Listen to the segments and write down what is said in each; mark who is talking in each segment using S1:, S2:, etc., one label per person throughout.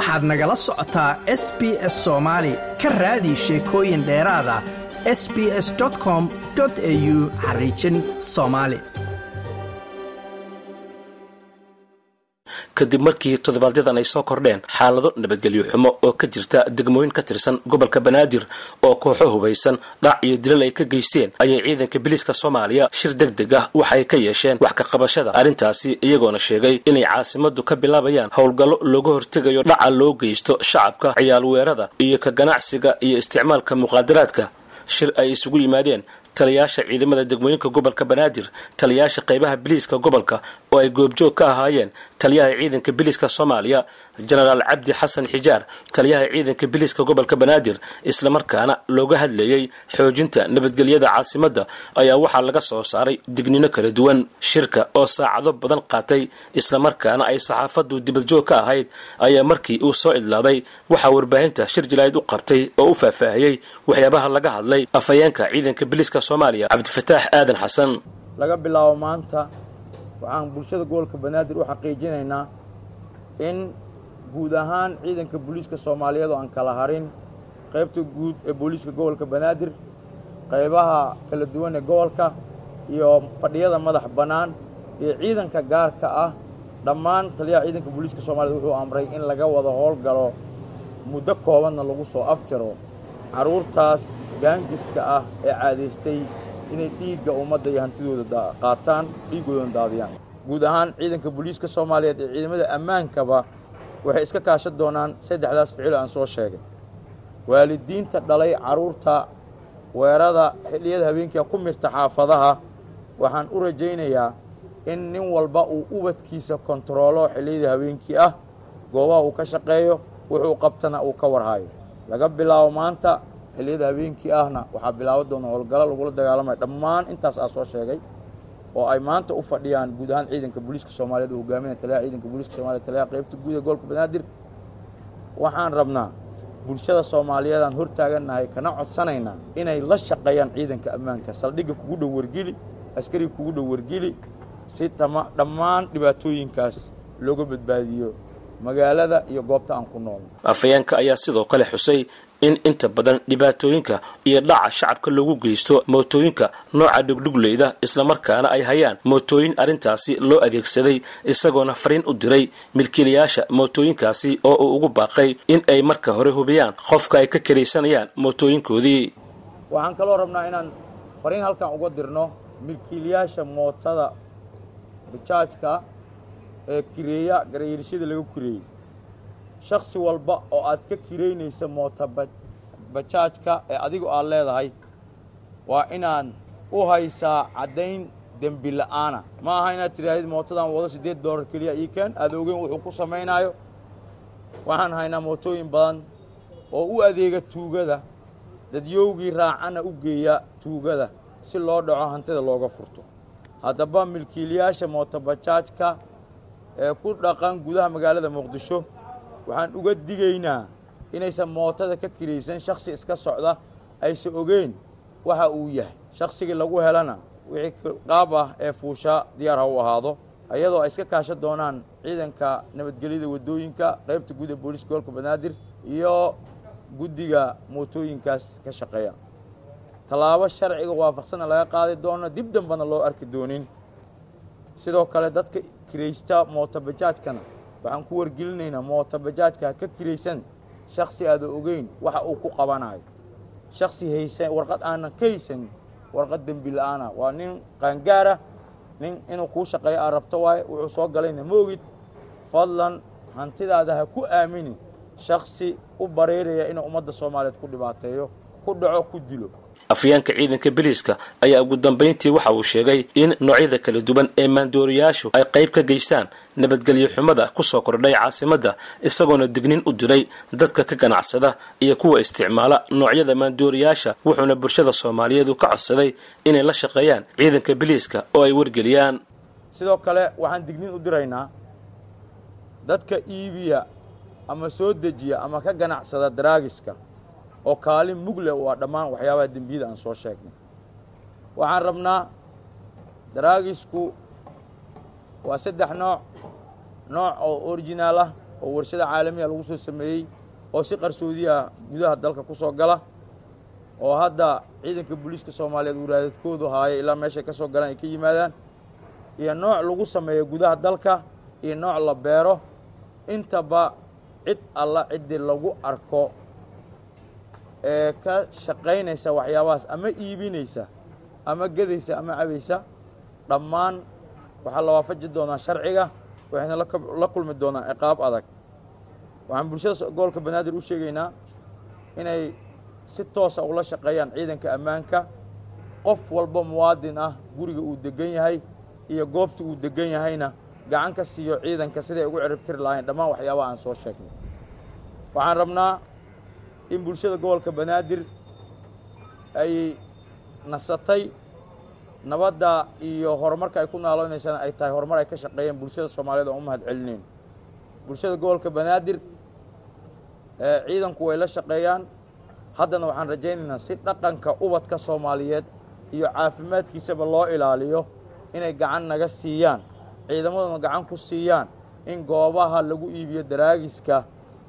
S1: waxaad nagala socotaa s b s soomaali ka raadi sheekooyin dheeraada. S b s com au xariijin soomaali
S2: kadib markii toddobaadyadaan ay soo kordheen xaalado nabadgelyo xumo oo ka jirta degmooyin ka tirsan gobolka banaadir oo kooxo hubaysan dhac iyo dilal ay ka geysteen ayay ciidanka biliiska soomaaliya shir deg deg ah waxay ka yeesheen wax ka qabashada. Arrintaasi iyagoona sheegay inay caasimadu ka bilaabayaan howlgallo looga hortegayo dhaca loo geysto shacabka ciyaal weerada iyo ka ganacsiga iyo isticmaalka muqaadaraadka. Shir ay isugu yimaadeen taliyaasha ciidamada degmooyinka gobolka banaadir taliyaasha qaybaha biliiska gobolka oo ay goobjoog ka ahaayeen taliyaha ciidanka biliiska soomaaliya jenaraal cabdi xasan xijaar taliyaha ciidanka biliiska gobolka banaadir islamarkaana looga hadlayey xoojinta nabadgelyada caasimadda ayaa waxaa laga soo saaray dignino kala duwan shirka oo saacado badan qaatay islamarkaana ay saxaafadu dibadjoog ka ahayd ayaa markii uu soo idlaaday waxaa warbaahinta shir jalaa'id u qabtay oo u faahfaahiyey waxyaabaha laga hadlay afhayeenka ciidanka biliiska soomaaliya cabdifataax aadan xasan.
S3: Laga bilaabo maanta waxaan bulshada gobolka banaadir u xaqiijinaynaa in guud ahaan ciidanka booliiska soomaaliyeed oo aan kala harin qaybta guud ee booliiska gobolka banaadir qaybaha kala duwan ee gobolka iyo fadhiyada madax bannaan iyo ciidanka gaarka ah dhammaan taliyaha ciidanka booliiska soomaaliyed wuxuu amray in laga wada howlgalo muddo koobanna lagu soo afjaro carruurtaas gaangiska ah ee caadaystay inay dhiigga ummadda iyo hantidooda qaataan dhiiggoodana daadiyaan. Guud ahaan ciidanka booliiska soomaaliyeed ee ciidamada ammaankaba waxay iska kaashan doonaan saddexdaas ficil aan soo sheegay. Waalidiinta dhalay carruurta weerada xilliyada habeenkia ku mirta xaafadaha waxaan u rajaynayaa in nin walba uu ubadkiisa kontaroolo xilliyada habeenkii ah goobaha uu ka shaqeeyo wuxuu qabtana uu ka warhaayo. Laga bilaabo maanta xilliyada habeenkii ahna waxaa bilaaban doona howlgalo lagula dagaalamaya dhammaan intaas aa soo sheegay oo ay maanta u fadhiyaan guud ahaan ciidanka booliiska soomaaliyeed oo hogaaminaya taliyaha ciidanka booliiska soomaliya taliyaha qaybta guud ee gobolka banaadir. Waxaan rabnaa bulshada soomaaliyeedaan hor taagannahay kana codsanaynaa inay la shaqeeyaan ciidanka ammaanka. Saldhigga kugu dhow wargeli askariga kugu dhow wargeli si tama dhammaan dhibaatooyinkaas looga badbaadiyo magaalada iyo goobta aan ku noolno
S2: afhayeenka ayaa sidoo kale xusay in inta badan dhibaatooyinka iyo dhaca shacabka loogu geysto mootooyinka nooca dhugdhugleyda islamarkaana ay hayaan mootooyin arrintaasi loo adeegsaday isagoona fariin u diray milkiilayaasha mootooyinkaasi oo uu ugu baaqay in ay marka hore hubiyaan qofka ay ka karaysanayaan mootooyinkoodii.
S3: Waxaan kaloo rabnaa inaan fariin halkan uga dirno milkiilayaasha mootada bajaajka ee kireeya garayiirshada laga kireeyey shaksi walba oo aad ka kiraynaysa moota bajaajka ee adigu aad leedahay waa inaad u haysaa caddayn dembi la'aana. Ma aha inaad tidhaahdid mootadan wado siddeed dollar keliya ii keen aad ogeyn wuxuu ku samaynaayo waxaan haynaa mootooyin badan oo u adeega tuugada dadyowgii raacana u geeya tuugada si loo dhaco hantida looga furto. Haddaba milkiilayaasha moota bajaajka ee ku dhaqan gudaha magaalada muqdisho waxaan uga digaynaa inaysan mootada ka kiraysan shaksi iska socda aysan ogeyn waxa uu yahay. Shaksigii lagu helana wixii qaab ah ee fuushaa diyaar ha u ahaado iyadoo ay iska kaashan doonaan ciidanka nabadgelyada waddooyinka qaybta guud ee booliiska gobolka banaadir iyo guddiga mootooyinkaas ka shaqeeya. Tallaabo sharciga waafaqsanna laga qaadi doono dib dambana loo arki doonin. Sidoo kale dadka kiraysta moota waxaan ku wargelinaynaa moota bajaajka ha ka kiraysan shaksi aada ogeyn waxa uu ku qabanayo. Shaksi haysan warqad aanan ka haysan warqad dembi la'aana. Waa nin qaangaara nin inuu kuu shaqeeyo aad rabto waaye wuxuu soo galayna ma ogid fadlan hantidaada ha ku aaminin. Shaksi u bareeraya inuu ummadda soomaaliyeed ku dhibaateeyo ku dhaco ku dilo
S2: afyeenka ciidanka biliiska ayaa ugu dambayntii waxa uu sheegay in noocyada kala duwan ee maandooriyaashu ay qayb ka geystaan nabadgelyo xumada ku soo kordhay caasimadda isagoona dignin u diray dadka ka ganacsada iyo kuwa isticmaala noocyada maandooriyaasha wuxuuna bulshada soomaaliyeed u ka codsaday inay la shaqeeyaan ciidanka biliiska oo ay wargeliyaan.
S3: Sidoo kale waxaan dignin u diraynaa dadka iibiya ama soo dejiya ama ka ganacsada daraagiska oo kaalin mugle waa dhammaan waxyaabaha dembiyada aan soo sheegnay. Waxaan rabnaa daraagisku waa saddex nooc. Nooc oo originaal ah oo warshada caalamiya lagu soo sameeyey oo si qarsoodiya gudaha dalka ku soo gala oo hadda ciidanka booliiska soomaaliyeed uu raadadkoodu haaya ilaa meeshay ka soo galaan ay ka yimaadaan. Iyo nooc lagu sameeyo gudaha dalka iyo nooc la beero. Intaba cid alla ciddii lagu arko ee ka shaqaynaysa waxyaabahaas ama iibinaysa ama gedaysa ama cabaysa dhammaan waxaa la waafaji doonaa sharciga waxayna la kulmi doonaan ciqaab adag. Waxaan bulshada gobolka banaadir u sheegaynaa inay si toosa ula shaqeeyaan ciidanka ammaanka. Qof walba muwaadin ah guriga uu degan yahay iyo goobta uu degan yahayna gacan ka siiyo ciidanka siday ugu ciribtiri lahayn dhammaan waxyaabaha aan soo sheegnay. Waxaan rabnaa in bulshada gobolka banaadir ay nasatay nabadda iyo horumarka ay ku naalonaysana ay tahay horumar ay ka shaqeeyeen bulshada soomaaliyeed oon u mahad celinayno bulshada gobolka banaadir ciidanku way la shaqeeyaan. Haddana waxaan rajaynaynaa si dhaqanka ubadka soomaaliyeed iyo caafimaadkiisaba loo ilaaliyo inay gacan naga siiyaan ciidamaduna gacan ku siiyaan in goobaha lagu iibiyo daraagiska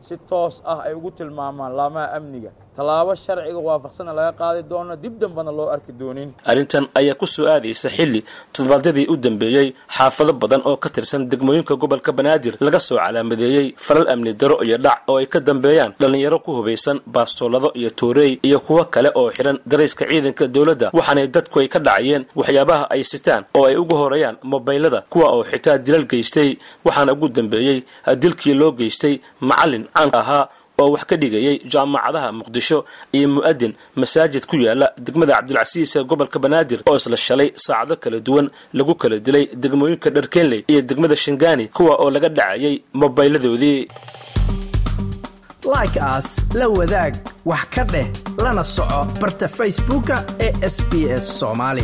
S3: si toos ah ay ugu tilmaamaan laamaha amniga tallaabo sharciga waafaqsana laga qaadi doono dib dambana loo arki doonin.
S2: Arrintan ayaa ku soo aadaysa xilli toddobaadyadii u dambeeyey xaafado badan oo ka tirsan degmooyinka gobolka banaadir laga soo calaamadeeyey falal amni daro iyo dhac oo ay ka dambeeyaan dhallinyaro ku hubaysan baastoolado iyo toorey iyo kuwo kale oo xidhan darayska ciidanka dowladda. Waxaanay dadku ay ka dhacayeen waxyaabaha ay sitaan oo ay ugu horeeyaan mobaylada kuwa oo xitaa dilal geystay. Waxaana ugu dambeeyey dilkii loo geystay macallin caanka ahaa oo wax ka dhigayay jaamacadaha muqdisho iyo mu'adin masaajid ku yaalla degmada cabdilcasiis ee gobolka banaadir oo isla shalay saacado kala duwan lagu kala dilay degmooyinka dharkenley iyo degmada shingaani kuwa oo laga dhacayay mobayladoodii.
S1: Like aas la wadaag wax ka dheh lana soco barta facebooka ee sb soomaali